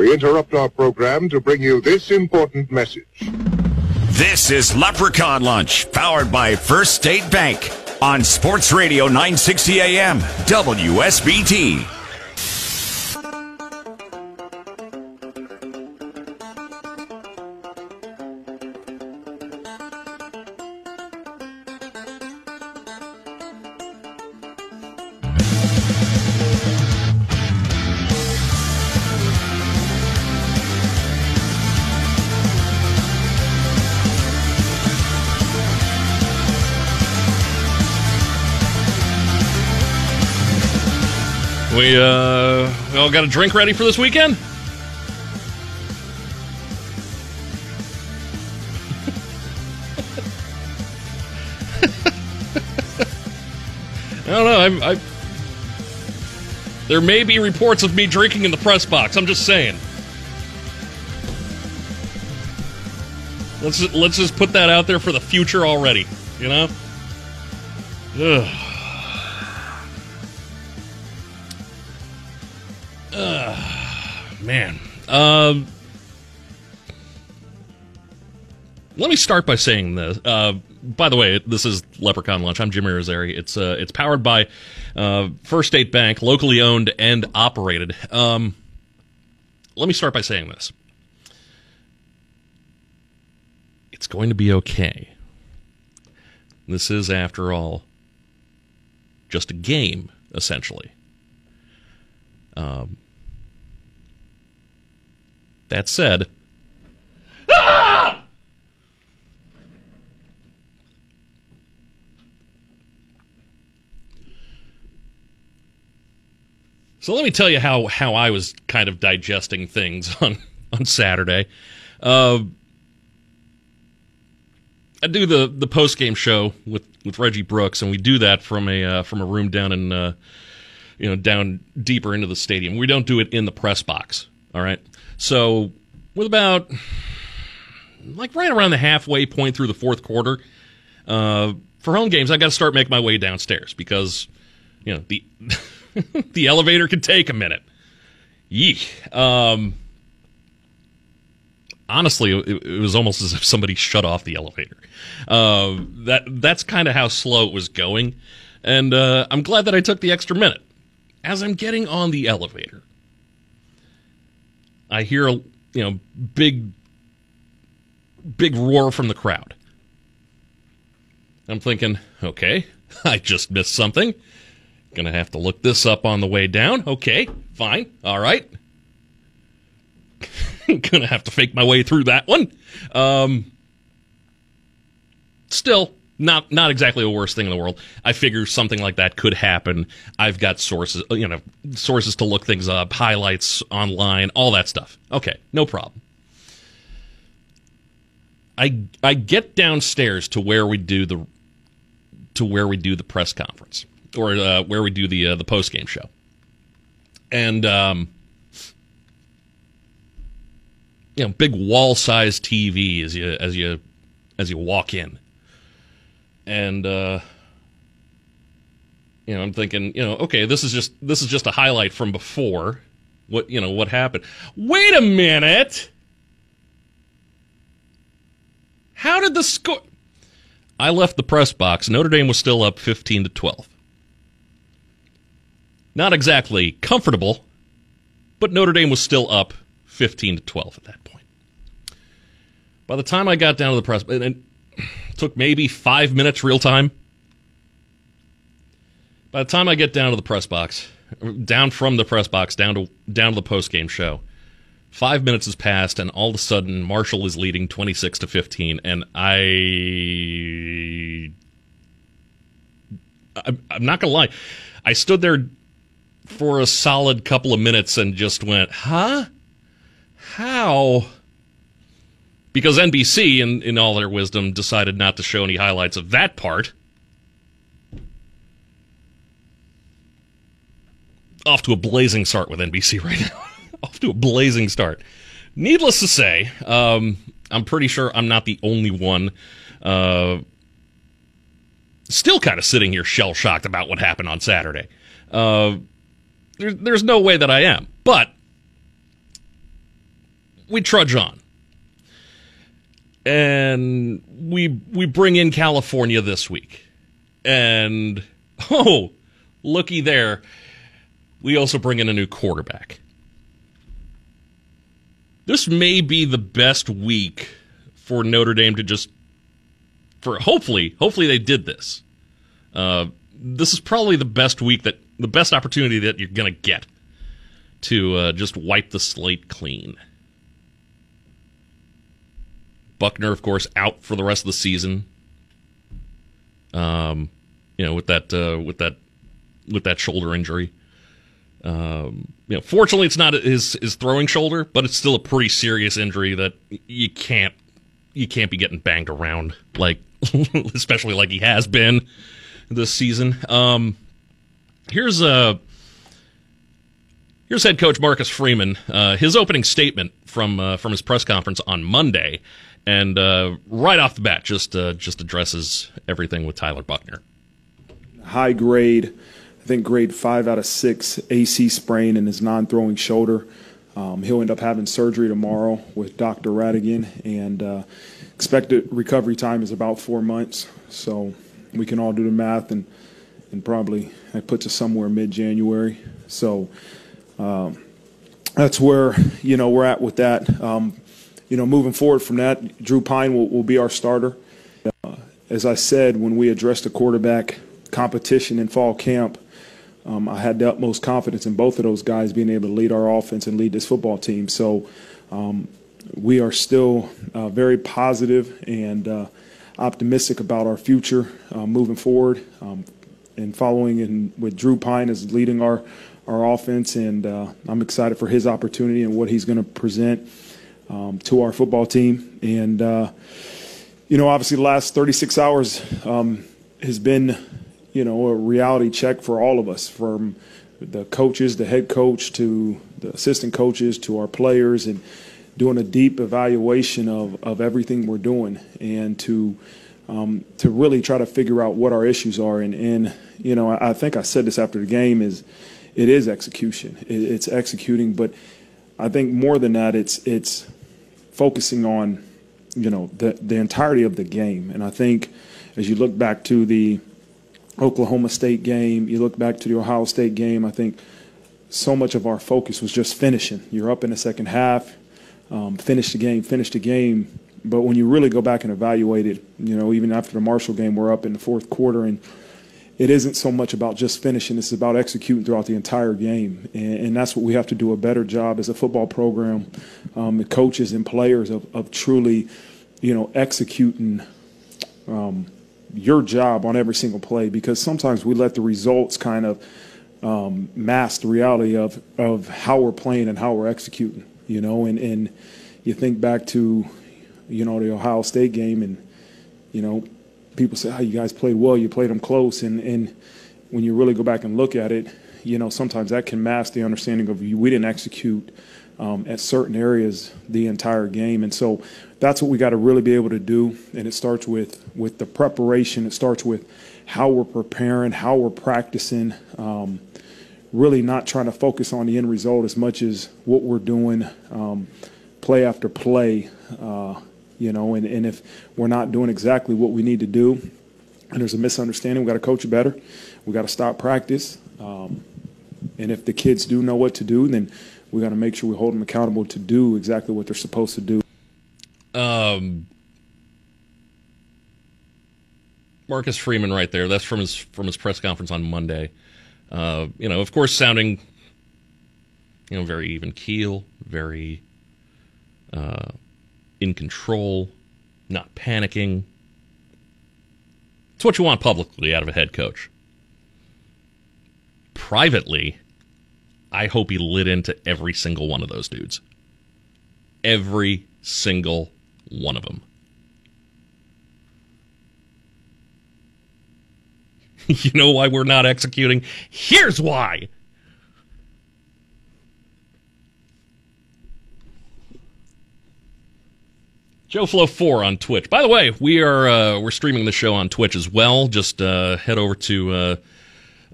We interrupt our program to bring you this important message. This is Leprechaun Lunch, powered by First State Bank on Sports Radio 960 AM, WSBT. Uh, we all got a drink ready for this weekend. I don't know. I, I there may be reports of me drinking in the press box. I'm just saying. Let's let's just put that out there for the future already. You know. Ugh. Man. Um, let me start by saying this. Uh, by the way, this is Leprechaun Lunch. I'm Jimmy Rosari. It's uh, it's powered by uh, First State Bank, locally owned and operated. Um, let me start by saying this. It's going to be okay. This is, after all, just a game, essentially. Um, that said, So let me tell you how, how I was kind of digesting things on, on Saturday. Uh, I do the, the post game show with, with Reggie Brooks, and we do that from a uh, from a room down in uh, you know down deeper into the stadium. We don't do it in the press box. All right. So with about like right around the halfway point through the fourth quarter, uh, for home games, I got to start making my way downstairs because you know the the elevator can take a minute. Yee. Um, honestly, it, it, was almost as if somebody shut off the elevator. Uh, that that's kind of how slow it was going, and uh, I'm glad that I took the extra minute. As I'm getting on the elevator, I hear a you know big big roar from the crowd. I'm thinking, okay, I just missed something. Gonna have to look this up on the way down. Okay, fine, all right. Gonna have to fake my way through that one. Um, still, not not exactly the worst thing in the world. I figure something like that could happen. I've got sources, you know, sources to look things up, highlights online, all that stuff. Okay, no problem. I I get downstairs to where we do the to where we do the press conference or uh, where we do the uh, the post game show, and um, you know, big wall size TV as you as you as you walk in and uh, you know, I'm thinking, you know, okay, this is just this is just a highlight from before. What you know, what happened? Wait a minute. How did the score? I left the press box. Notre Dame was still up 15 to 12. Not exactly comfortable, but Notre Dame was still up 15 to 12 at that point. By the time I got down to the press, and Took maybe five minutes real time. By the time I get down to the press box, down from the press box down to down to the post game show, five minutes has passed, and all of a sudden Marshall is leading twenty six to fifteen, and I, I I'm not gonna lie, I stood there for a solid couple of minutes and just went, huh? How? Because NBC, in, in all their wisdom, decided not to show any highlights of that part. Off to a blazing start with NBC right now. Off to a blazing start. Needless to say, um, I'm pretty sure I'm not the only one uh, still kind of sitting here shell shocked about what happened on Saturday. Uh, there, there's no way that I am, but we trudge on, and we we bring in California this week, and oh, looky there, we also bring in a new quarterback. This may be the best week for Notre Dame to just for hopefully hopefully they did this. Uh, this is probably the best week that the best opportunity that you're going to get to uh, just wipe the slate clean. Buchner, of course, out for the rest of the season. Um, you know, with that uh, with that with that shoulder injury. Um, you know, fortunately, it's not his his throwing shoulder, but it's still a pretty serious injury that you can't you can't be getting banged around like, especially like he has been this season. Um, here's a. Uh, here's head coach Marcus Freeman. Uh, his opening statement from uh, from his press conference on Monday, and uh, right off the bat, just uh, just addresses everything with Tyler Buchner. High grade, I think grade five out of six AC sprain in his non-throwing shoulder. Um, he'll end up having surgery tomorrow with Dr. Radigan, and uh, expected recovery time is about four months. So we can all do the math, and and probably that puts us somewhere mid-January. So um, that's where you know we're at with that. Um, you know, moving forward from that, Drew Pine will, will be our starter. Uh, as I said when we addressed the quarterback competition in fall camp um, I had the utmost confidence in both of those guys being able to lead our offense and lead this football team. So um, we are still uh, very positive and uh, optimistic about our future uh, moving forward um, and following in with Drew Pine as leading our our offense. And uh, I'm excited for his opportunity and what he's going to present um, to our football team. And uh, you know, obviously, the last 36 hours um, has been you know, a reality check for all of us, from the coaches, the head coach, to the assistant coaches, to our players, and doing a deep evaluation of, of everything we're doing, and to um, to really try to figure out what our issues are. And, and you know, I, I think I said this after the game is it is execution. It, it's executing, but I think more than that, it's it's focusing on you know the the entirety of the game. And I think as you look back to the Oklahoma State game, you look back to the Ohio State game, I think so much of our focus was just finishing. You're up in the second half, um, finish the game, finish the game. But when you really go back and evaluate it, you know, even after the Marshall game, we're up in the fourth quarter, and it isn't so much about just finishing. It's about executing throughout the entire game, and, and that's what we have to do a better job as a football program, um, coaches and players of, of truly, you know, executing. Um, your job on every single play because sometimes we let the results kind of um, mask the reality of, of how we're playing and how we're executing, you know, and, and you think back to, you know, the Ohio State game and, you know, people say, oh, you guys played well, you played them close. And, and when you really go back and look at it, you know, sometimes that can mask the understanding of you. We didn't execute um, at certain areas the entire game. And so that's what we got to really be able to do. And it starts with, with the preparation, it starts with how we're preparing, how we're practicing. Um, really not trying to focus on the end result as much as what we're doing um, play after play. Uh, you know, and, and if we're not doing exactly what we need to do, and there's a misunderstanding, we got to coach better. We got to stop practice. Um, and if the kids do know what to do, then we got to make sure we hold them accountable to do exactly what they're supposed to do. Um, Marcus Freeman, right there. That's from his from his press conference on Monday. Uh, you know, of course, sounding you know very even keel, very uh, in control, not panicking. It's what you want publicly out of a head coach. Privately, I hope he lit into every single one of those dudes. Every single one of them. you know why we're not executing? Here's why. Joe Flow four on Twitch. By the way, we are uh, we're streaming the show on Twitch as well. Just uh, head over to uh,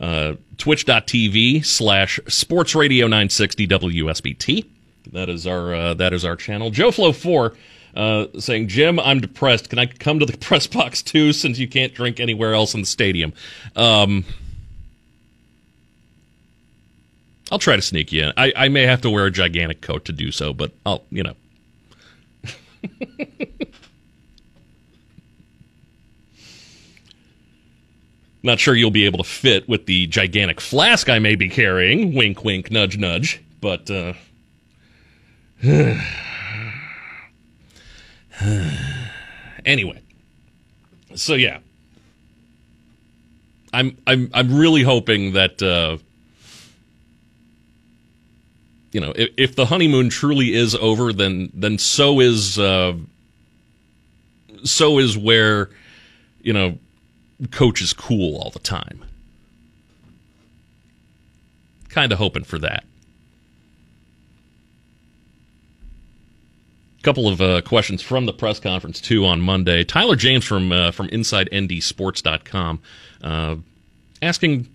uh twitch.tv slash sports radio 960 WSBT. That is our uh, that is our channel. Joe Flow four uh, saying, Jim, I'm depressed. Can I come to the press box too since you can't drink anywhere else in the stadium? Um, I'll try to sneak you in. I, I may have to wear a gigantic coat to do so, but I'll, you know. Not sure you'll be able to fit with the gigantic flask I may be carrying. Wink, wink, nudge, nudge. But, uh. anyway, so yeah, I'm I'm I'm really hoping that uh, you know if, if, the honeymoon truly is over, then then so is uh, so is where you know coach is cool all the time. Kind of hoping for that. couple of uh, questions from the press conference too on Monday. Tyler James from uh, from InsideNDSports.com uh, asking,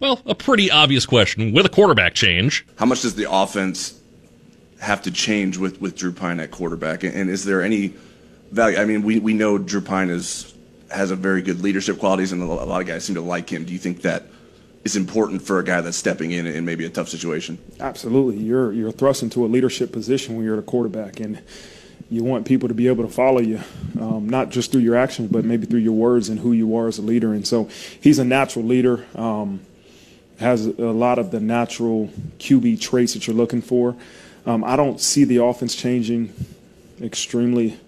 well, a pretty obvious question with a quarterback change. How much does the offense have to change with with Drew Pine at quarterback, and is there any value? I mean, we we know Drew Pine is has a very good leadership qualities, and a lot of guys seem to like him. Do you think that? is important for a guy that's stepping in in maybe a tough situation. Absolutely, you're you're thrust into a leadership position when you're a quarterback, and you want people to be able to follow you, um, not just through your actions, but maybe through your words and who you are as a leader. And so he's a natural leader. Um, has a lot of the natural QB traits that you're looking for. Um, I don't see the offense changing extremely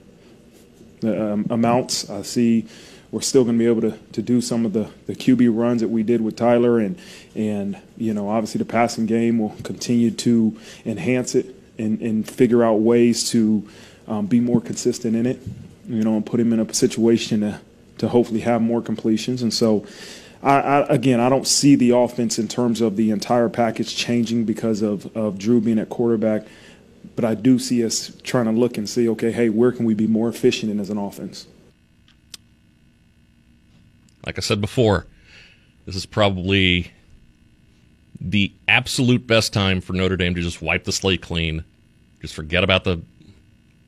um, amounts. I see we're still going to be able to, to do some of the, the QB runs that we did with Tyler. And, and, you know, obviously the passing game will continue to enhance it and, and figure out ways to um, be more consistent in it, you know, and put him in a situation to, to hopefully have more completions. And so, I, I, again, I don't see the offense in terms of the entire package changing because of, of Drew being at quarterback. But I do see us trying to look and see, okay, hey, where can we be more efficient in as an offense? Like I said before, this is probably the absolute best time for Notre Dame to just wipe the slate clean. Just forget about the.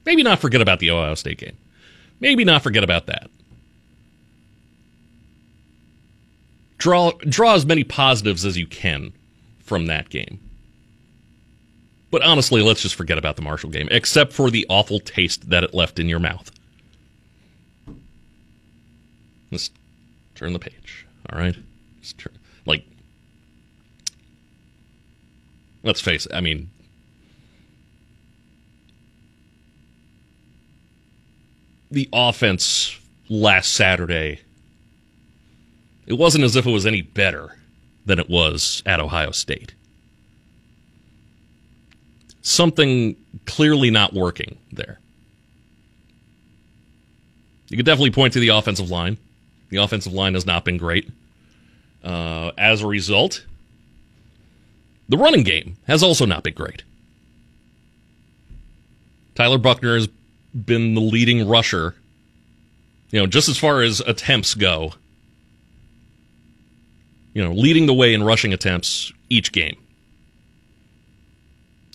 Maybe not forget about the Ohio State game. Maybe not forget about that. Draw, draw as many positives as you can from that game. But honestly, let's just forget about the Marshall game, except for the awful taste that it left in your mouth. Let's Turn the page. All right? Just turn, like, let's face it. I mean, the offense last Saturday, it wasn't as if it was any better than it was at Ohio State. Something clearly not working there. You could definitely point to the offensive line. The offensive line has not been great. Uh, as a result, the running game has also not been great. Tyler Buchner has been the leading rusher, you know, just as far as attempts go. You know, leading the way in rushing attempts each game.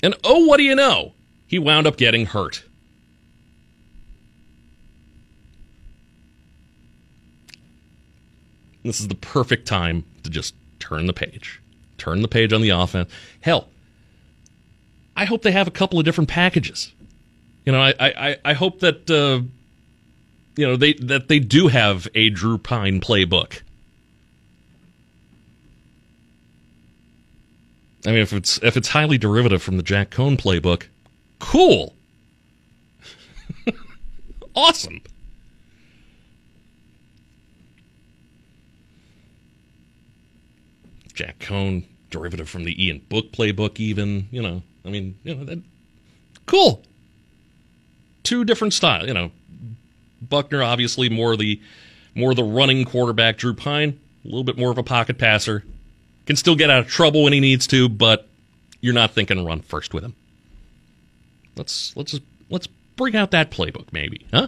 And oh, what do you know? He wound up getting hurt. This is the perfect time to just turn the page. Turn the page on the offense. Hell, I hope they have a couple of different packages. You know, I I, I hope that uh, you know they that they do have a Drew Pine playbook. I mean, if it's if it's highly derivative from the Jack Coan playbook, cool, awesome. Jack Coan, derivative from the Ian Book playbook, even. You know, I mean, you know, that cool. Two different styles. You know, Buchner obviously more the more the running quarterback. Drew Pine a little bit more of a pocket passer. Can still get out of trouble when he needs to, but you're not thinking run first with him. Let's let's just let's bring out that playbook, maybe, huh?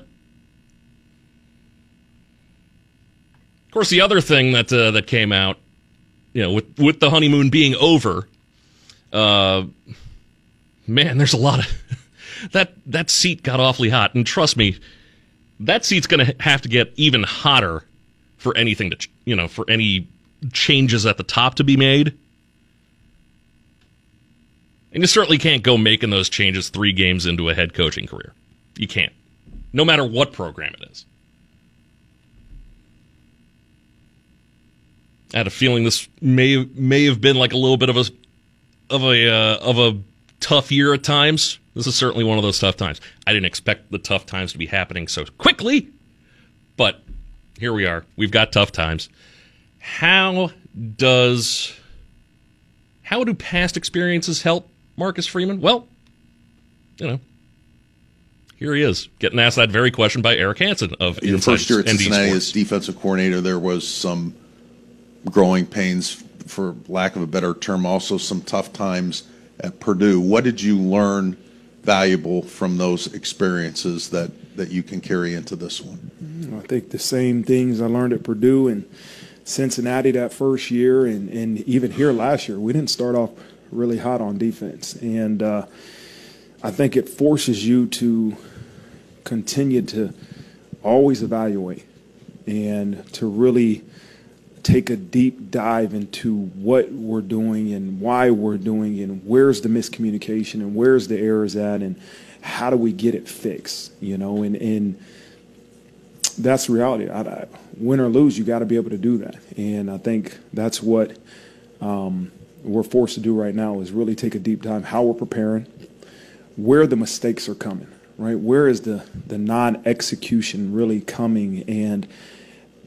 Of course, the other thing that uh, that came out, you know, with with the honeymoon being over, uh, man, there's a lot of that that seat got awfully hot, and trust me, that seat's going to have to get even hotter for anything to you know for any changes at the top to be made. And you certainly can't go making those changes three games into a head coaching career. You can't, no matter what program it is. I had a feeling this may may have been like a little bit of a of a uh, of a tough year at times. This is certainly one of those tough times. I didn't expect the tough times to be happening so quickly, but here we are. We've got tough times. How does how do past experiences help Marcus Freeman? Well, you know, here he is getting asked that very question by Eric Hansen of your Inside first year at ND Cincinnati Sports. as defensive coordinator. There was some growing pains, for lack of a better term, also some tough times at Purdue. What did you learn valuable from those experiences that that you can carry into this one? I think the same things I learned at Purdue and Cincinnati that first year, and, and even here last year, we didn't start off really hot on defense. And uh, I think it forces you to continue to always evaluate and to really take a deep dive into what we're doing and why we're doing and where's the miscommunication and where's the errors at and how do we get it fixed you know and and that's reality I, I, win or lose you got to be able to do that and i think that's what um, we're forced to do right now is really take a deep dive how we're preparing where the mistakes are coming right where is the the non-execution really coming and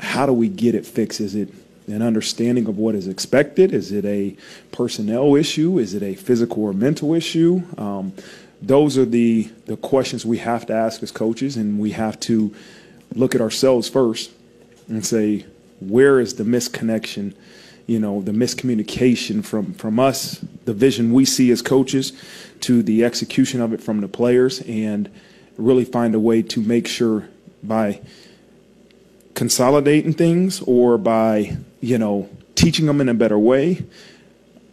how do we get it fixed is it an understanding of what is expected? Is it a personnel issue? Is it a physical or mental issue? Um, those are the the questions we have to ask as coaches, and we have to look at ourselves first and say, where is the misconnection? You know, the miscommunication from from us, the vision we see as coaches, to the execution of it from the players, and really find a way to make sure by consolidating things or by you know teaching them in a better way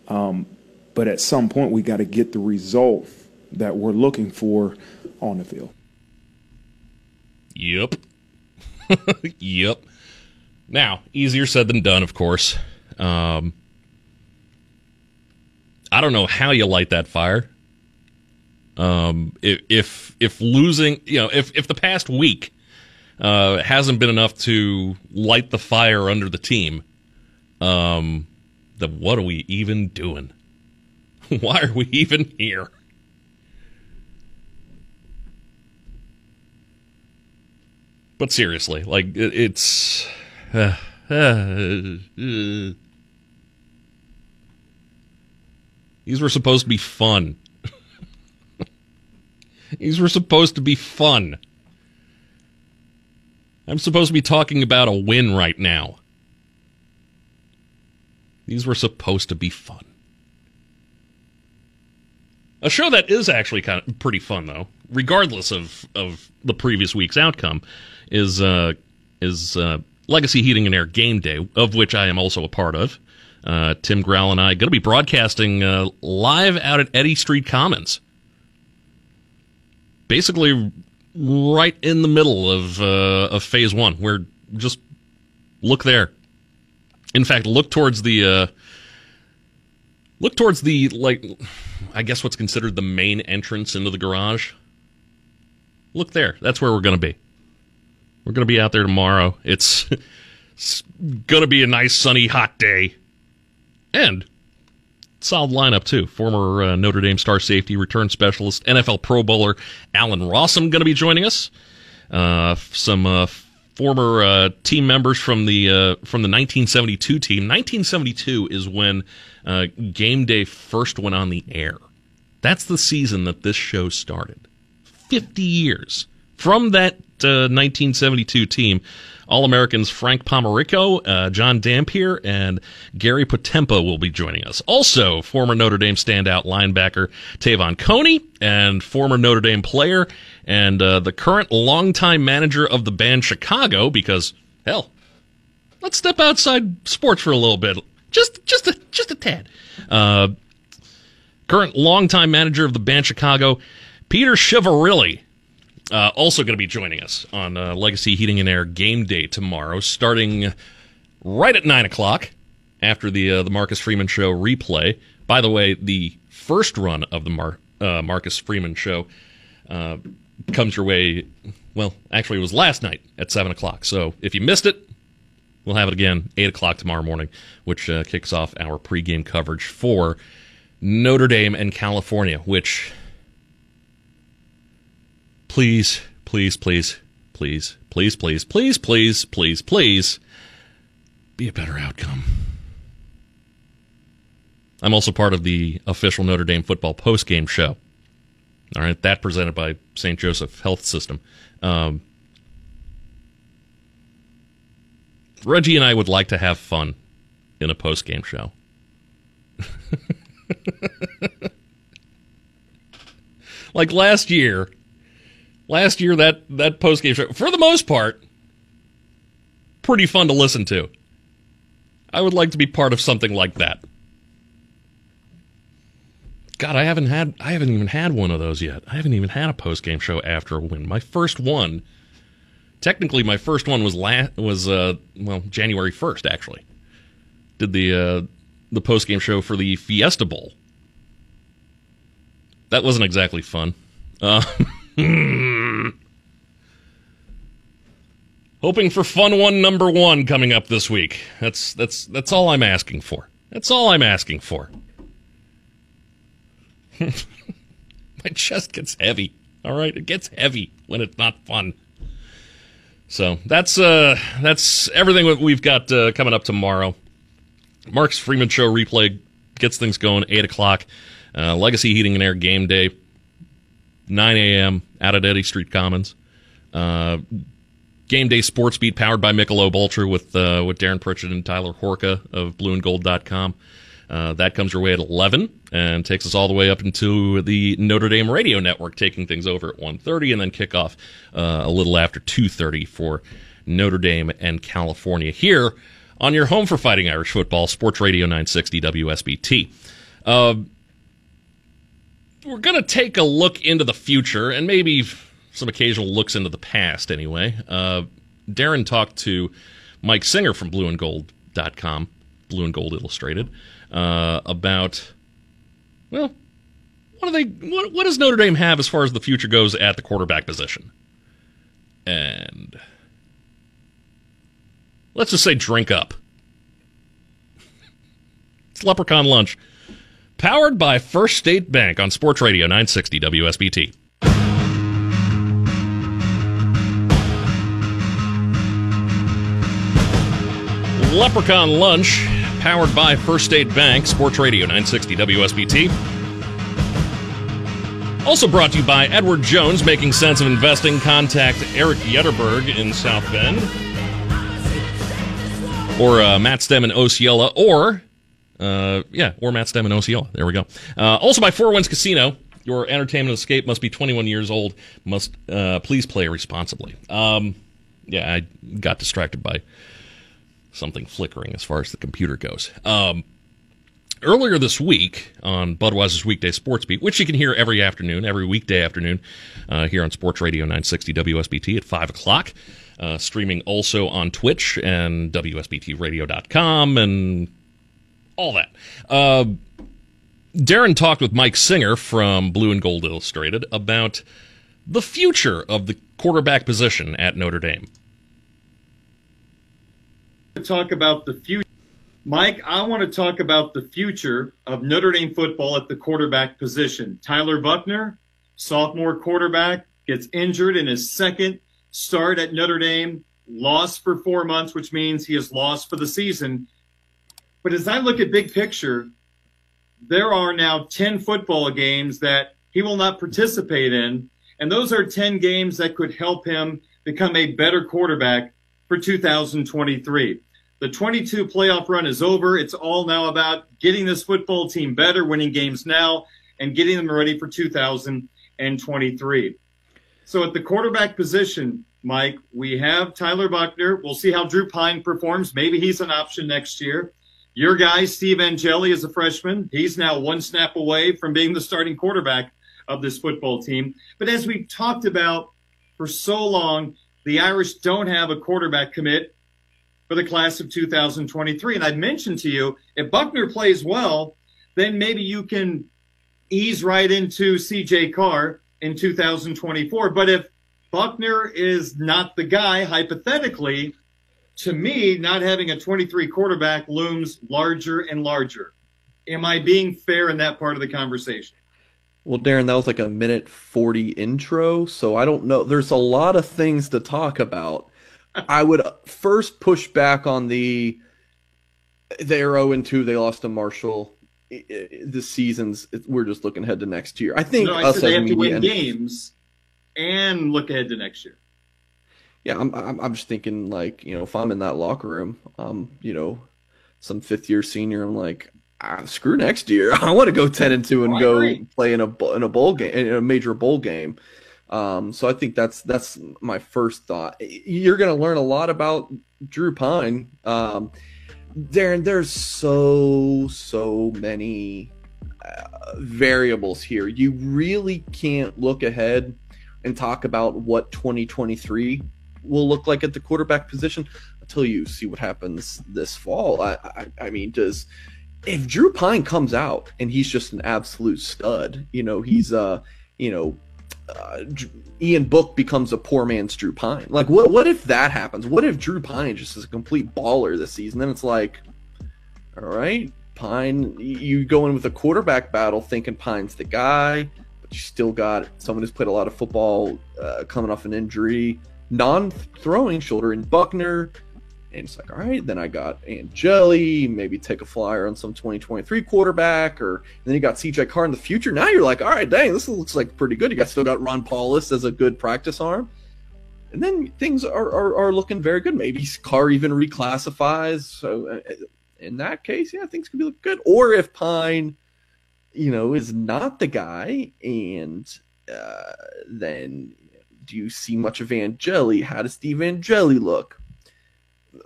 um, but at some point we got to get the result that we're looking for on the field Yep. yep. Now, easier said than done, of course. Um, I don't know how you light that fire. Um, if, if if losing, you know, if if the past week uh, hasn't been enough to light the fire under the team, um, then what are we even doing? Why are we even here? But seriously, like it, it's. These were supposed to be fun. These were supposed to be fun. I'm supposed to be talking about a win right now. These were supposed to be fun. A show that is actually kind of pretty fun, though, regardless of, of the previous week's outcome, is uh, is uh, Legacy Heating and Air Game Day, of which I am also a part of. Uh, Tim Growl and I going to be broadcasting uh, live out at Eddy Street Commons. Basically, right in the middle of uh, of Phase One. Where just look there. In fact, look towards the uh, look towards the like, I guess what's considered the main entrance into the garage. Look there. That's where we're going to be. We're going to be out there tomorrow. It's, it's going to be a nice, sunny, hot day. And solid lineup, too. Former uh, Notre Dame star safety, return specialist, NFL Pro Bowler Allen Rossum going to be joining us. Uh, some uh, former uh, team members from the uh, from the 1972 team. 1972 is when uh, Game Day first went on the air. That's the season that this show started. 50 years from that 1972 uh, team. All Americans Frank Pomarico, uh, John Dampeer, and Gary Potempa will be joining us. Also, former Notre Dame standout linebacker Te'von Coney and former Notre Dame player and uh, the current longtime manager of the band Chicago, because, hell, let's step outside sports for a little bit. Just, just a, just a tad. Uh, current longtime manager of the band Chicago, Peter Schivarelli uh, also going to be joining us on uh, Legacy Heating and Air game day tomorrow, starting right at nine o'clock after the uh, the Marcus Freeman show replay. By the way, the first run of the Mar- uh, Marcus Freeman show uh, comes your way. Well, actually, it was last night at seven o'clock. So if you missed it, we'll have it again eight o'clock tomorrow morning, which uh, kicks off our pregame coverage for Notre Dame and California, which please, please, please, please, please, please, please, please, please, please be a better outcome. I'm also part of the official Notre Dame football postgame show. All right, that presented by St. Joseph Health System. Um, Reggie and I would like to have fun in a postgame show. like last year, last year that that post game show for the most part pretty fun to listen to. I would like to be part of something like that. God, I haven't had I haven't even had one of those yet. I haven't even had a post game show after a win. My first one, technically, my first one was last was uh well January first actually. Did the uh, the post game show for the Fiesta Bowl. That wasn't exactly fun. Uh, Hoping for fun one number one coming up this week. That's that's that's all I'm asking for. That's all I'm asking for. My chest gets heavy. All right, it gets heavy when it's not fun. So that's uh that's everything we've got uh, coming up tomorrow. Marcus Freeman Show replay gets things going. Eight o'clock. Uh, Legacy Heating and Air game day. 9 a.m. out at Eddy Street Commons. Uh, Game Day Sports Beat powered by Michelob Ultra with uh, with Darren Pritchett and Tyler Horka of blueandgold.com. Uh, that comes your way at 11 and takes us all the way up into the Notre Dame Radio Network, taking things over at 1.30 and then kick off uh, a little after 2.30 for Notre Dame and California here on your home for Fighting Irish Football, Sports Radio 960 WSBT. Uh, we're going to take a look into the future and maybe some occasional looks into the past anyway. Uh, Darren talked to Mike Singer from blueandgold.com, Blue and Gold Illustrated, uh, about, well, what do they what, what does Notre Dame have as far as the future goes at the quarterback position? And let's just say drink up. it's Leprechaun Lunch. Powered by First State Bank on Sports Radio 960 WSBT. Leprechaun Lunch, powered by First State Bank, Sports Radio 960 WSBT. Also brought to you by Edward Jones, making sense of investing. Contact Eric Yetterberg in South Bend, or uh, Matt Stem in Osceola, or uh, yeah, or Matt Stem and OCL. There we go. Uh, also by Four Winds Casino. Your entertainment escape must be 21 years old. Must uh, please play responsibly. Um, yeah, I got distracted by something flickering as far as the computer goes. Um, earlier this week on Budweiser's Weekday Sports Beat, which you can hear every afternoon, every weekday afternoon, uh, here on Sports Radio 960 WSBT at 5 o'clock. Uh, streaming also on Twitch and WSBTradio.com and all that. Uh, Darren talked with Mike Singer from Blue and Gold Illustrated about the future of the quarterback position at Notre Dame. Talk about the future. Mike, I want to talk about the future of Notre Dame football at the quarterback position. Tyler Buchner, sophomore quarterback, gets injured in his second start at Notre Dame. lost for four months, which means he is lost for the season. But as I look at big picture, there are now 10 football games that he will not participate in. And those are 10 games that could help him become a better quarterback for 2023. The 22 playoff run is over. It's all now about getting this football team better, winning games now, and getting them ready for 2023. So at the quarterback position, Mike, we have Tyler Buchner. We'll see how Drew Pine performs. Maybe he's an option next year. Your guy, Steve Angeli, is a freshman. He's now one snap away from being the starting quarterback of this football team. But as we've talked about for so long, the Irish don't have a quarterback commit for the class of 2023. And I mentioned to you, if Buchner plays well, then maybe you can ease right into CJ Carr in 2024. But if Buchner is not the guy, hypothetically, to me, not having a 23 quarterback looms larger and larger. Am I being fair in that part of the conversation? Well, Darren, that was like a minute 40 intro, so I don't know. There's a lot of things to talk about. I would first push back on the they're 0 and 2, they lost to Marshall. The seasons, we're just looking ahead to next year. I think no, I us said they have to win games and look ahead to next year yeah, I'm, I'm, I'm just thinking like, you know, if I'm in that locker room, um, you know, some fifth year senior, I'm like, ah, screw next year. I want to go ten and two and oh, go play in a in a bowl game, in a major bowl game. Um, so I think that's that's my first thought. You're going to learn a lot about Drew Pine. Um, Darren, there's so so many uh, variables here. You really can't look ahead and talk about what 2023 will look like at the quarterback position until you see what happens this fall. I, I, I mean, does if Drew Pine comes out and he's just an absolute stud, you know, he's uh, you know, uh, Ian Book becomes a poor man's Drew Pine. Like, what what if that happens? What if Drew Pine just is a complete baller this season? Then it's like, all right, Pine, you go in with a quarterback battle thinking Pine's the guy, but you still got someone who's played a lot of football uh, coming off an injury non-throwing shoulder in Buchner. And it's like, all right, then I got Angeli, maybe take a flyer on some 2023 quarterback, or then you got CJ Carr in the future. Now you're like, all right, dang, this looks like pretty good. You got still got Ron Powlus as a good practice arm. And then things are, are, are looking very good. Maybe Carr even reclassifies. So uh, in that case, yeah, things could be looking good. Or if Pine, you know, is not the guy, and uh, then do you see much of Angeli? How does Steve Angeli look?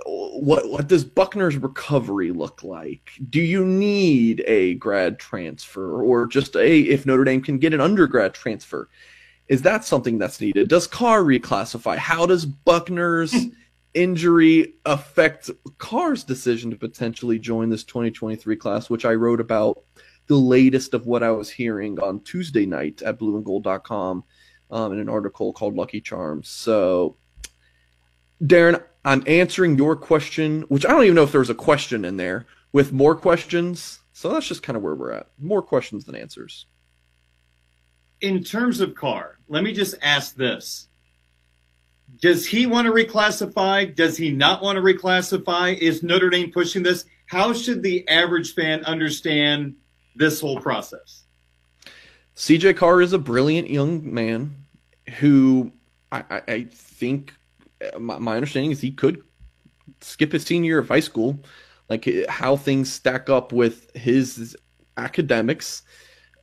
What what does Buchner's recovery look like? Do you need a grad transfer or just a if Notre Dame can get an undergrad transfer? Is that something that's needed? Does Carr reclassify? How does Buchner's injury affect Carr's decision to potentially join this 2023 class, which I wrote about the latest of what I was hearing on Tuesday night at blueandgold.com um, in an article called Lucky Charms. So, Darren, I'm answering your question, which I don't even know if there was a question in there, with more questions. So that's just kind of where we're at. More questions than answers. In terms of Carr, let me just ask this. Does he want to reclassify? Does he not want to reclassify? Is Notre Dame pushing this? How should the average fan understand this whole process? CJ Carr is a brilliant young man who I, I, think uh, my, my, understanding is he could skip his senior year of high school. Like how things stack up with his academics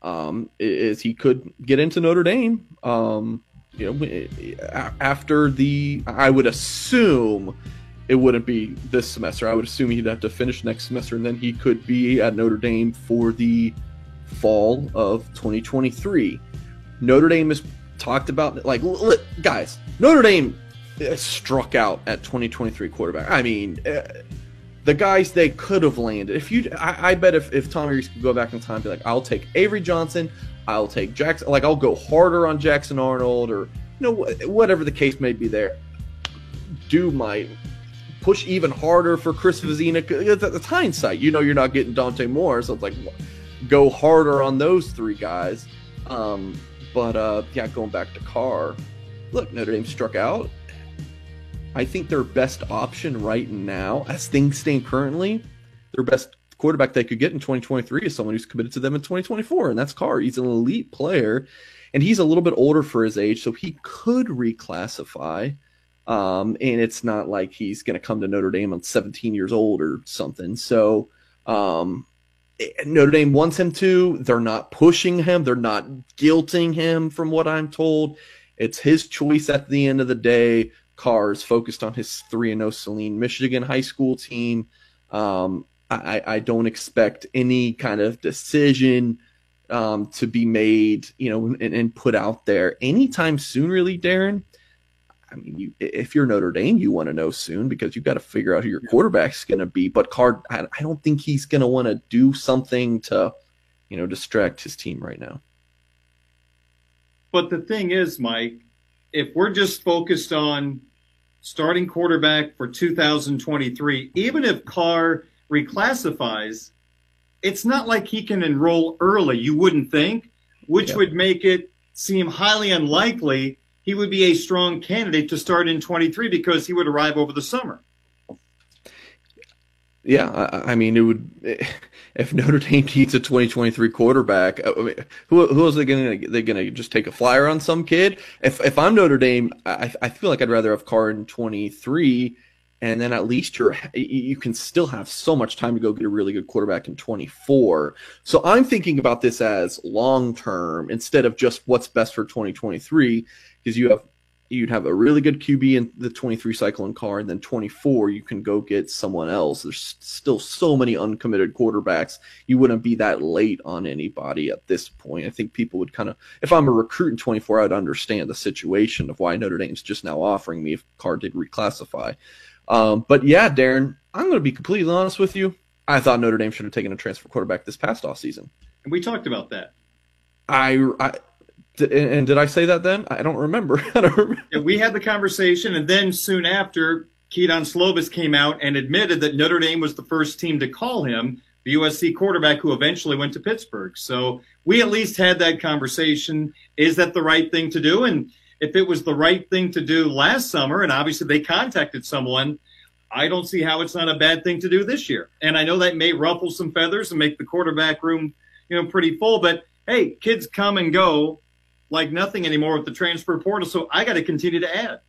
um, is he could get into Notre Dame. Um, you know, after the, I would assume it wouldn't be this semester. I would assume he'd have to finish next semester, and then he could be at Notre Dame for the fall of 2023. Notre Dame is talked about. Like, guys, Notre Dame uh, struck out at 2023 quarterback. I mean, uh, the guys they could have landed. If you, I, I bet if, if Tommy Rees could go back in time, be like, I'll take Avery Johnson, I'll take Jackson, like I'll go harder on Jackson Arnold, or you know whatever the case may be. There, do my push even harder for Chris Vizzina. It's hindsight. You know, you're not getting Dante Moore, so it's like go harder on those three guys. Um, but uh, yeah, going back to Carr, look, Notre Dame struck out. I think their best option right now, as things stand currently, their best quarterback they could get in 2023 is someone who's committed to them in 2024, and that's Carr. He's an elite player, and he's a little bit older for his age, so he could reclassify. Um, and it's not like he's going to come to Notre Dame at 17 years old or something. So um, Notre Dame wants him to. They're not pushing him. They're not guilting him, from what I'm told. It's his choice at the end of the day. Carr's focused on his 3 0 Saline, Michigan high school team. Um, I, I, don't expect any kind of decision um, to be made, you know, and, and, put out there anytime soon, really, Darren. I mean, you, if you're Notre Dame, you want to know soon because you've got to figure out who your quarterback's going to be. But Carr, I, I don't think he's going to want to do something to, you know, distract his team right now. But the thing is, Mike, if we're just focused on starting quarterback for 2023, even if Carr reclassifies, it's not like he can enroll early, you wouldn't think, which yeah. would make it seem highly unlikely he would be a strong candidate to start in 23 because he would arrive over the summer. Yeah, I, I mean, it would if Notre Dame needs a 2023 quarterback. Uh, I mean, who who is they going to? They going to just take a flyer on some kid? If if I'm Notre Dame, I, I feel like I'd rather have Carr in 23 and then at least you're you can still have so much time to go get a really good quarterback in 24 so i'm thinking about this as long term instead of just what's best for 2023 because you have you'd have a really good QB in the 23 cycle in Carr, and then 24 you can go get someone else. There's still so many uncommitted quarterbacks. You wouldn't be that late on anybody at this point. I think people would kind of, if I'm a recruit in 24, I'd understand the situation of why Notre Dame's just now offering me if Carr did reclassify. Um, but yeah, Darren, I'm going to be completely honest with you. I thought Notre Dame should have taken a transfer quarterback this past off season. And we talked about that. I, I and did I say that then? I don't remember. I don't remember. Yeah, we had the conversation, and then soon after, Kedon Slovis came out and admitted that Notre Dame was the first team to call him, the USC quarterback who eventually went to Pittsburgh. So we at least had that conversation. Is that the right thing to do? And if it was the right thing to do last summer, and obviously they contacted someone, I don't see how it's not a bad thing to do this year. And I know that may ruffle some feathers and make the quarterback room, you know, pretty full. But hey, kids come and go like nothing anymore with the transfer portal. So I got to continue to add.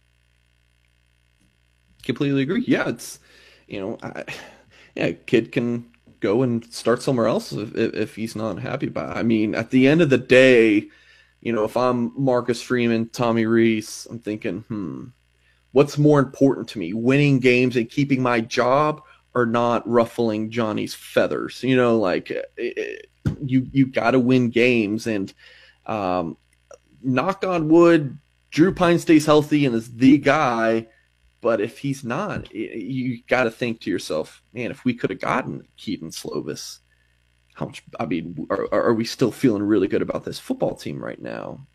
Completely agree. Yeah, it's you know, I, yeah, kid can go and start somewhere else if, if he's not happy about. I mean, at the end of the day you know, if I'm Marcus Freeman, Tommy Rees, I'm thinking, hmm, what's more important to me, winning games and keeping my job or not ruffling Johnny's feathers? You know, like it, it, you you got to win games and um, knock on wood, Drew Pyne stays healthy and is the guy. But if he's not, you got to think to yourself, man, if we could have gotten Kedon Slovis, how much? I mean, are, are we still feeling really good about this football team right now?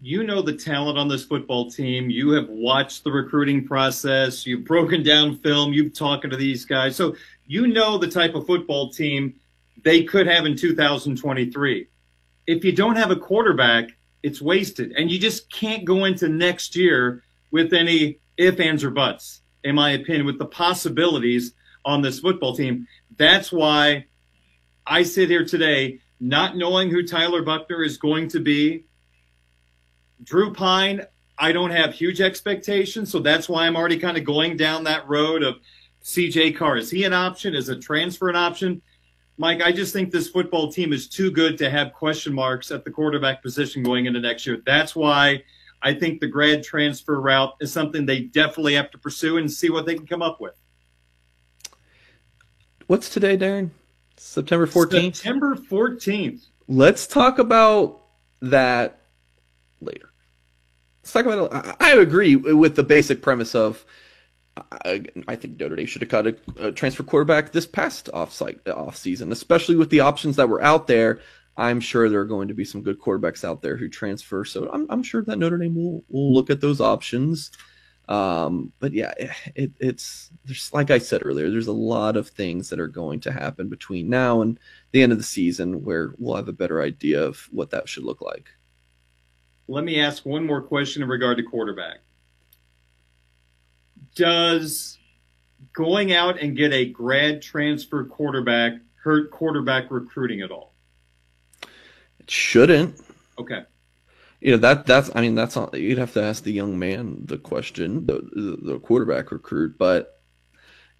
You know the talent on this football team. You have watched the recruiting process. You've broken down film. You've talked to these guys. So you know the type of football team they could have in 2023. If you don't have a quarterback, it's wasted. And you just can't go into next year with any if, ands, or buts, in my opinion, with the possibilities on this football team. That's why I sit here today not knowing who Tyler Buchner is going to be. Drew Pyne, I don't have huge expectations, so that's why I'm already kind of going down that road of CJ Carr. Is he an option? Is a transfer an option? Mike, I just think this football team is too good to have question marks at the quarterback position going into next year. That's why I think the grad transfer route is something they definitely have to pursue and see what they can come up with. What's today, Darren? September 14th? September 14th. Let's talk about that later. Let's talk about it. I agree with the basic premise of I, I think Notre Dame should have cut a, a, transfer quarterback this past off site off season, especially with the options that were out there. I'm sure there are going to be some good quarterbacks out there who transfer. So I'm, I'm sure that Notre Dame will, will look at those options. Um, but yeah, it, it's there's like I said earlier, there's a lot of things that are going to happen between now and the end of the season where we'll have a better idea of what that should look like. Let me ask one more question in regard to quarterback. Does going out and get a grad transfer quarterback hurt quarterback recruiting at all? It shouldn't. Okay. You know that that's I mean that's all, you'd have to ask the young man the question the the, the quarterback recruit but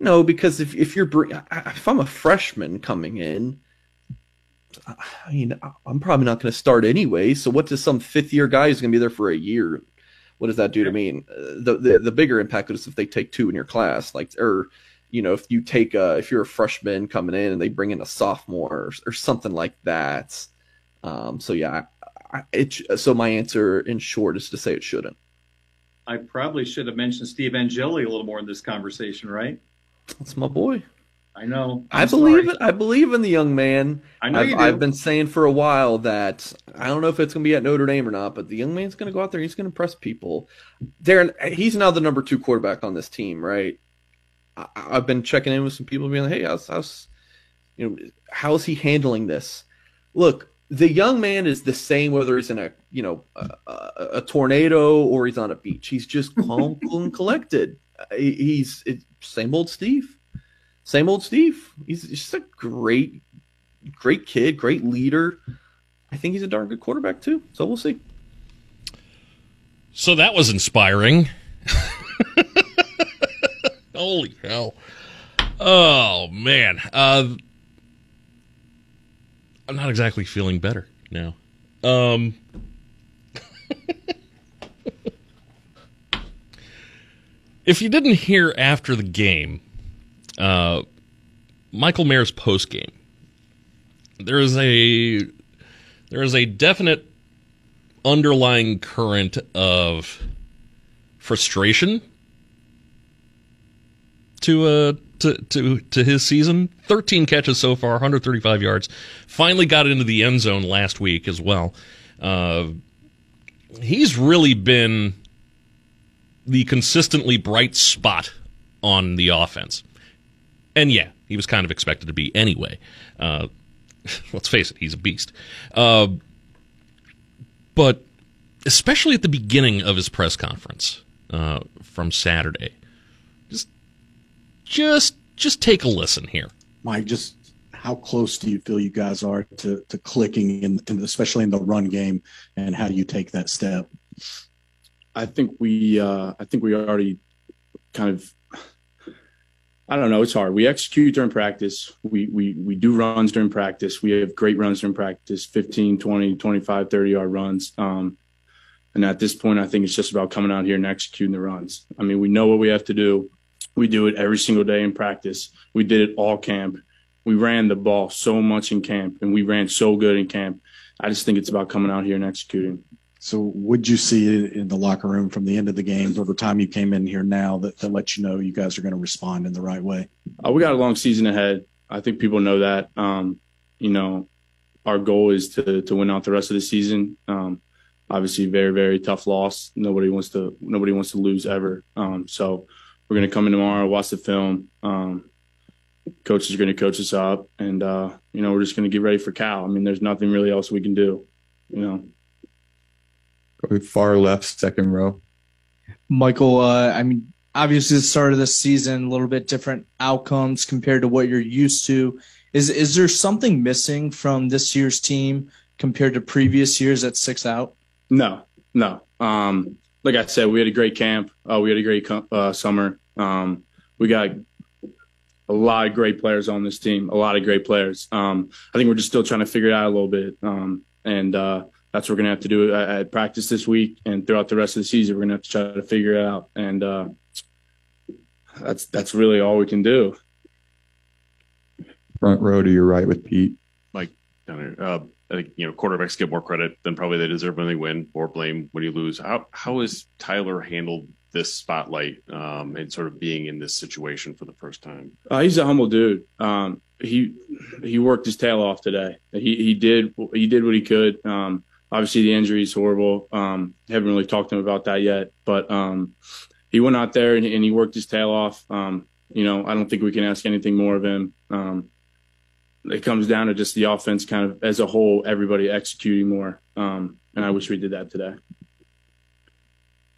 no because if if you're if I'm a freshman coming in I mean I'm probably not going to start anyway so what does some fifth year guy who's going to be there for a year what does that do to me the, the the bigger impact is if they take two in your class like or you know if you take a if you're a freshman coming in and they bring in a sophomore or, or something like that um so yeah it, so my answer in short is to say it shouldn't. I probably should have mentioned Steve Angeli a little more in this conversation, right? That's my boy. I know. I'm i believe sorry. it. I believe in the young man. I know I've, you do. I've been saying for a while that I don't know if it's going to be at Notre Dame or not, but the young man's going to go out there. He's going to impress people. Darren, he's now the number two quarterback on this team, right? I, have been checking in with some people, being like, "Hey, how's, how's you know how's he handling this?" Look, the young man is the same whether he's in a you know a, a, a tornado or he's on a beach. He's just calm, cool, and collected. Uh, he's same old Steve, same old Steve. He's just a great, great kid, great leader. I think he's a darn good quarterback too. So we'll see. So that was inspiring. Holy hell! Oh man. Uh, I'm not exactly feeling better now. Um, if you didn't hear after the game, uh, Michael Mayer's post game, there is a there is a definite underlying current of frustration to uh to, to, to his season. 13 catches so far, 135 yards. Finally got into the end zone last week as well. Uh, he's really been the consistently bright spot on the offense. And yeah, he was kind of expected to be anyway. Uh, let's face it, he's a beast. Uh, but especially at the beginning of his press conference uh, from Saturday, just just just take a listen here. Mike, just how close do you feel you guys are to, to clicking in, in especially in the run game and how do you take that step? I think we uh, I think we already kind of I don't know. It's hard. We execute during practice. We, we, we do runs during practice. We have great runs during practice, 15, 20, 25, 30 yard runs. Um, and at this point, I think it's just about coming out here and executing the runs. I mean, we know what we have to do. We do it every single day in practice. We did it all camp. We ran the ball so much in camp and we ran so good in camp. I just think it's about coming out here and executing. So, would you see it in the locker room from the end of the games or the time you came in here now that, that lets you know you guys are going to respond in the right way? Uh, we got a long season ahead. I think people know that. Um, you know, our goal is to to win out the rest of the season. Um, obviously, very very tough loss. Nobody wants to nobody wants to lose ever. Um, so we're going to come in tomorrow, watch the film. Um, coaches are going to coach us up, and uh, you know we're just going to get ready for Cal. I mean, there's nothing really else we can do. You know. Far left, second row. Michael, uh, I mean, obviously the start of the season, a little bit different outcomes compared to what you're used to. Is is there something missing from this year's team compared to previous years that sticks out? No, no. Um, like I said, we had a great camp. Uh, we had a great uh, summer. Um, we got a lot of great players on this team. A lot of great players. Um, I think we're just still trying to figure it out a little bit, um, and uh, that's what we're gonna have to do at, at, practice this week and throughout the rest of the season. We're gonna have to try to figure it out, and uh, that's that's really all we can do. Front row to your right with Pete. Mike down there. Uh, I think you know quarterbacks get more credit than probably they deserve when they win, or blame when you lose. How how has Tyler handled this spotlight um, and sort of being in this situation for the first time? Uh, he's a humble dude. Um, he he worked his tail off today. He he did he did what he could. Um, obviously, the injury is horrible. Um, haven't really talked to him about that yet, but um, he went out there and, and, he worked his tail off. Um, you know, I don't think we can ask anything more of him it comes down to just the offense kind of as a whole, everybody executing more. Um, and I wish we did that today.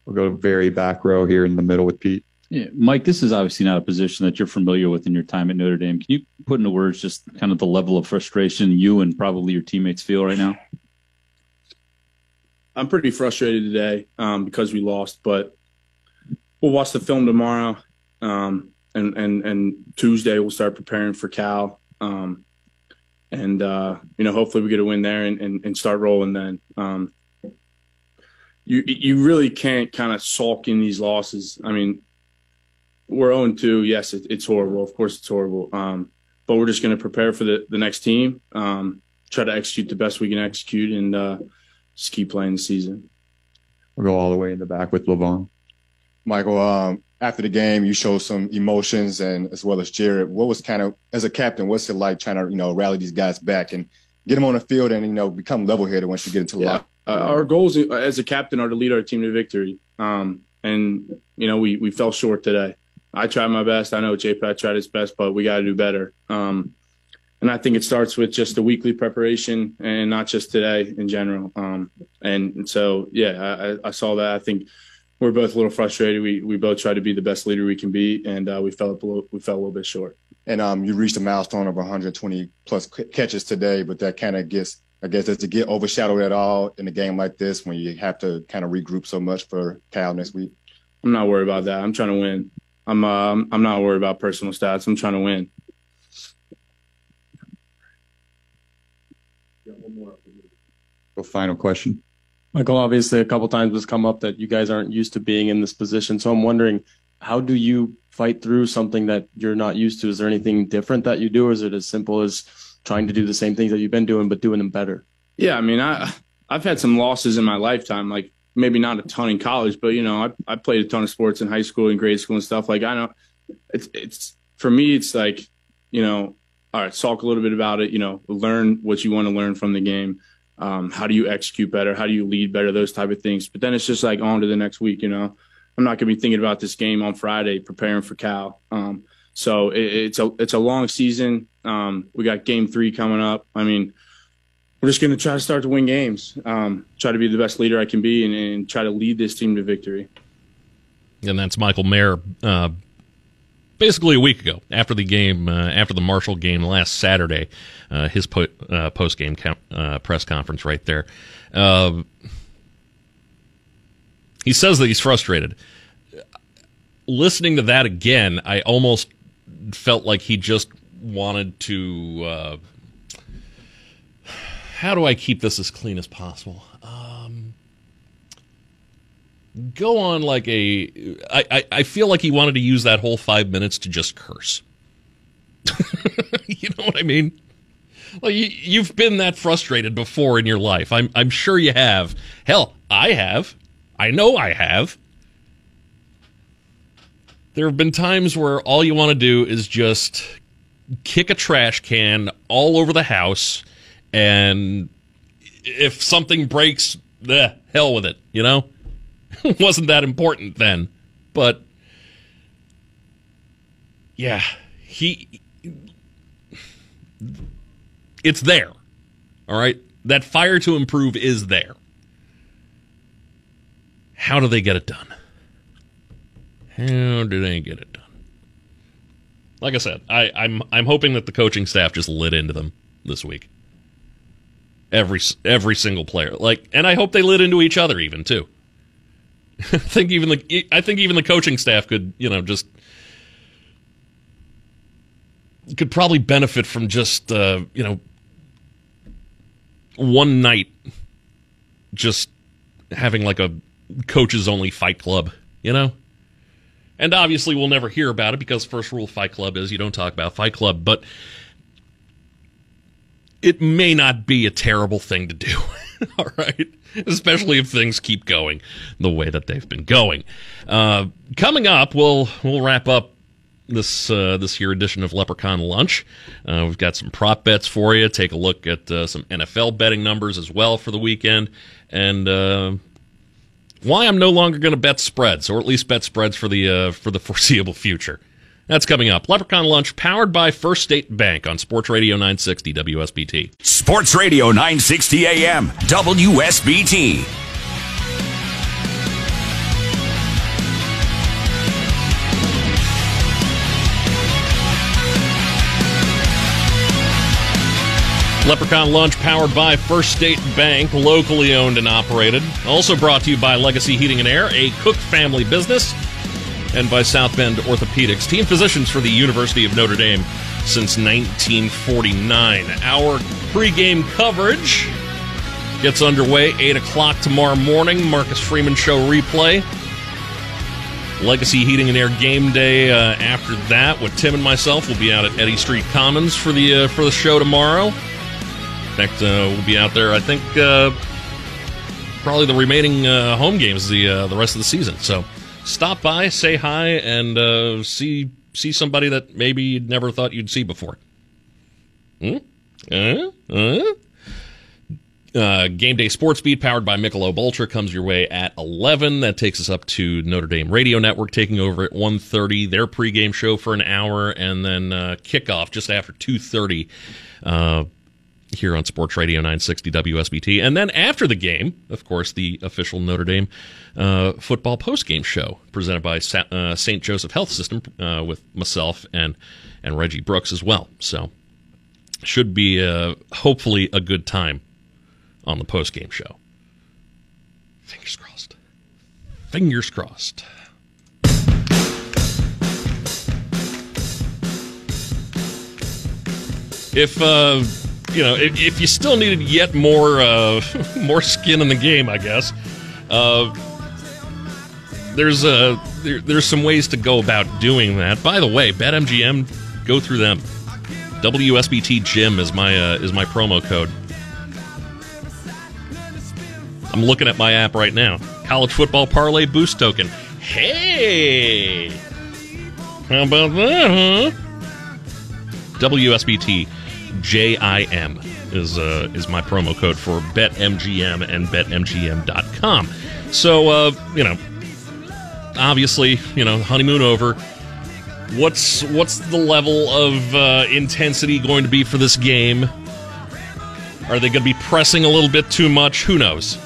We'll go very back row here in the middle with Pete. Yeah, Mike, this is obviously not a position that you're familiar with in your time at Notre Dame. Can you put into words just kind of the level of frustration you and probably your teammates feel right now? I'm pretty frustrated today um, because we lost, but we'll watch the film tomorrow, um, and and and Tuesday we'll start preparing for Cal, um, and uh, you know hopefully we get a win there and, and, and start rolling then. Um, you you really can't kind of sulk in these losses. I mean, we're 0 2. Yes, it, it's horrible. Of course, it's horrible. Um, but we're just going to prepare for the, the next team, um, try to execute the best we can execute, and uh, just keep playing the season. We'll go all the way in the back with Levon. Michael, um, after the game, you showed some emotions, and as well as Jared. What was kind of, as a captain, what's it like trying to, you know, rally these guys back and get them on the field and you know become level-headed once you get into the yeah. locker? Uh, our goals as a captain are to lead our team to victory, um, and you know we we fell short today. I tried my best. I know J Pat tried his best, but we got to do better. Um, and I think it starts with just a weekly preparation and not just today in general. Um, and so, yeah, I, I, saw that. I think we're both a little frustrated. We we both try to be the best leader we can be, and uh, we fell a little, we fell a little bit short. And um, you reached a milestone of 120 plus catches today, but that kind of gets, I guess, does it get overshadowed at all in a game like this when you have to kind of regroup so much for Cal next week? I'm not worried about that. I'm trying to win. I'm uh, I'm not worried about personal stats. I'm trying to win. A final question. Michael, obviously, a couple times has come up that you guys aren't used to being in this position. So I'm wondering, how do you fight through something that you're not used to? Is there anything different that you do, or is it as simple as trying to do the same things that you've been doing but doing them better? Yeah, I mean, I I've had some losses in my lifetime, like maybe not a ton in college, but you know, I I played a ton of sports in high school and grade school and stuff. Like I know, it's it's for me, it's like you know, all right, talk a little bit about it. You know, learn what you want to learn from the game. Um, how do you execute better? How do you lead better? Those type of things. But then it's just like on to the next week. You know, I'm not going to be thinking about this game on Friday, preparing for Cal. Um, so it, it's a it's a long season. Um, we got game three coming up. I mean, we're just going to try to start to win games. Um, try to be the best leader I can be, and, and, try to lead this team to victory. And that's Michael Mayer. Uh, basically a week ago, after the game, uh, after the Marshall game last Saturday, uh, his po- uh, post game uh, press conference right there. Uh, he says that he's frustrated. Listening to that again, I almost felt like he just wanted to. Uh, how do I keep this as clean as possible? Go on like a. I, I, I feel like he wanted to use that whole five minutes to just curse. you know what I mean? Like you, you've been that frustrated before in your life. I'm I'm sure you have. Hell, I have. I know I have. There have been times where all you want to do is just kick a trash can all over the house, and if something breaks, the hell with it. You know, wasn't that important then, but yeah, he. It's there. All right, that fire to improve is there. How do they get it done? How do they get it done? Like I said, I, I'm I'm hoping that the coaching staff just lit into them this week. Every every single player, like, and I hope they lit into each other even too. I think even the I think even the coaching staff could you know just could probably benefit from just uh, you know one night just having like a coaches only fight club, you know? And obviously we'll never hear about it because first rule of fight club is you don't talk about fight club, but it may not be a terrible thing to do. All right. Especially if things keep going the way that they've been going. Uh, coming up, we'll we'll wrap up this uh, this year edition of Leprechaun Lunch. Uh, we've got some prop bets for you. Take a look at uh, some NFL betting numbers as well for the weekend, and uh, why I'm no longer going to bet spreads, or at least bet spreads for the uh, for the foreseeable future. That's coming up. Leprechaun Lunch powered by First State Bank on Sports Radio 960 WSBT. Sports Radio 960 AM WSBT. Leprechaun Lunch powered by First State Bank, locally owned and operated. Also brought to you by Legacy Heating and Air, a Cook family business and by South Bend Orthopedics, team physicians for the University of Notre Dame since 1949. Our pregame coverage gets underway 8 o'clock tomorrow morning. Marcus Freeman Show replay. Legacy Heating and Air game day uh, after that with Tim and myself. We'll be out at Eddy Street Commons for the uh, for the show tomorrow. In fact, uh, we'll be out there. I think uh, probably the remaining uh, home games the uh, the rest of the season. So stop by, say hi, and uh, see see somebody that maybe you'd never thought you'd see before. Hmm? Uh? Uh? Uh, Game Day Sports Beat, powered by Michelob Ultra, comes your way at 11. That takes us up to Notre Dame Radio Network, taking over at 1.30. Their pregame show for an hour, and then uh, kickoff just after 2.30 uh, here on Sports Radio 960 WSBT. And then after the game, of course, the official Notre Dame uh, football postgame show presented by uh, St. Joseph Health System uh, with myself and, and Reggie Brooks as well. So should be uh, hopefully a good time on the postgame show. Fingers crossed. Fingers crossed. If uh, you know, if, if you still needed yet more uh, more skin in the game, I guess uh, there's uh, there, there's some ways to go about doing that. By the way, BetMGM, go through them. WSBT JIM is my uh, is my promo code. I'm looking at my app right now. College football parlay boost token. Hey, how about that, huh? WSBT JIM is uh, is my promo code for BetMGM and BetMGM.com. So uh, you know, obviously, you know, honeymoon over. What's what's the level of uh, intensity going to be for this game? Are they going to be pressing a little bit too much? Who knows?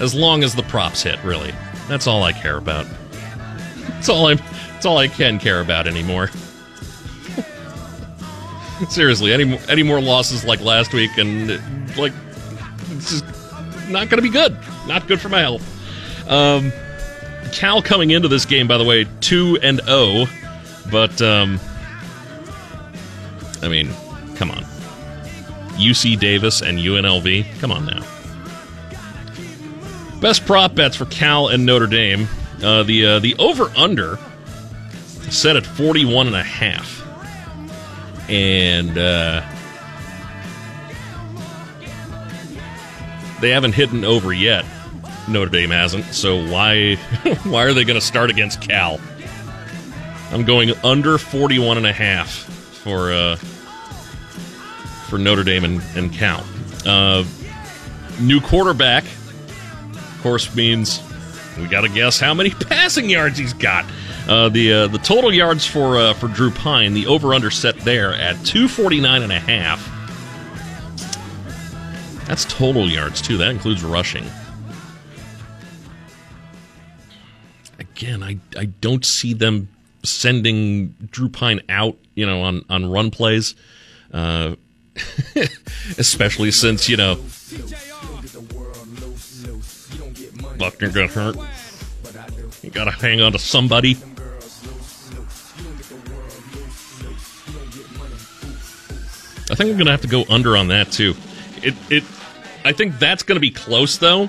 As long as the props hit, really. That's all I care about. That's all I'm that's all I can care about anymore. Seriously, any any more losses like last week and like this is not going to be good. Not good for my health. Um, Cal coming into this game, by the way, two and zero, oh, but um, I mean, come on, UC Davis and UNLV, come on now. Best prop bets for Cal and Notre Dame. Uh, the uh, the over under set at 41 and a half. And uh, they haven't hit an over yet. Notre Dame hasn't. So why why are they going to start against Cal? I'm going under 41 and a half for uh, for Notre Dame and, and Cal. Uh, new quarterback, of course, means we got to guess how many passing yards he's got. Uh, the uh, the total yards for uh, for Drew Pyne, the over under set there at 249 and a half. That's total yards too. That includes rushing. Again, I I don't see them sending Drew Pyne out, you know, on on run plays. Uh, especially since, you know, Buchner got hurt. You gotta hang on to somebody. I think I'm gonna have to go under on that too. It it I think that's gonna be close though.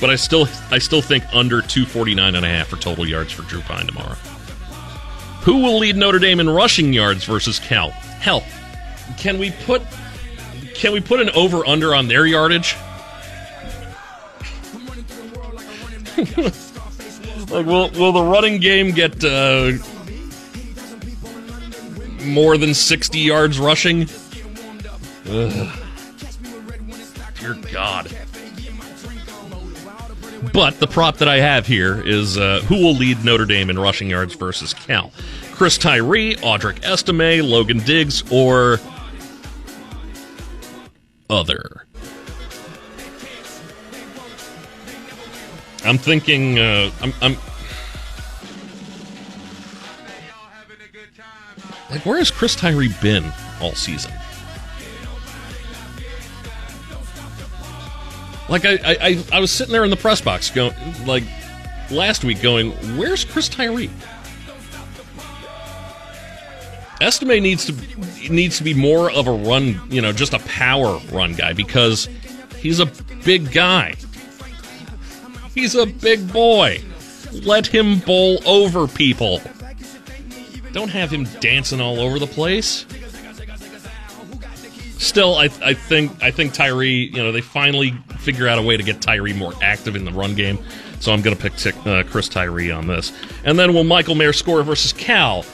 But I still I still think under 249 and a half for total yards for Drew Pyne tomorrow. Who will lead Notre Dame in rushing yards versus Cal? Hell, can we put can we put an over under on their yardage? like will will the running game get uh, more than 60 yards rushing? Ugh. Dear God. But the prop that I have here is uh, who will lead Notre Dame in rushing yards versus Cal? Chris Tyree, Audric Estime, Logan Diggs, or other? I'm thinking. Uh, I'm, I'm Like, where has Chris Tyree been all season? Like, I, I, I was sitting there in the press box going, like, last week going, where's Chris Tyree? Estime needs to needs to be more of a run, you know, just a power run guy because he's a big guy. He's a big boy. Let him bowl over people. Don't have him dancing all over the place. Still, I, I think I think Tyree. You know, they finally figure out a way to get Tyree more active in the run game. So I'm going to pick uh, Chris Tyree on this. And then will Michael Mayer score versus Cal?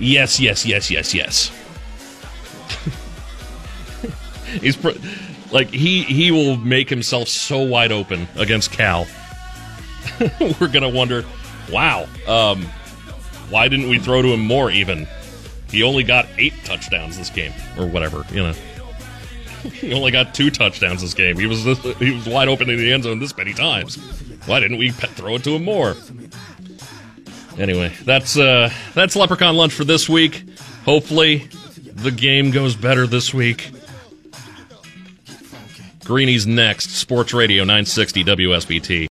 Yes, yes, yes, yes, yes. He's pr- like he he will make himself so wide open against Cal. We're gonna wonder, wow, um, why didn't we throw to him more? Even he only got eight touchdowns this game, or whatever, you know. he only got two touchdowns this game. He was he was wide open in the end zone this many times. Why didn't we throw it to him more? Anyway, that's uh that's Leprechaun lunch for this week. Hopefully, the game goes better this week. Greeny's next. Sports Radio 960 WSBT.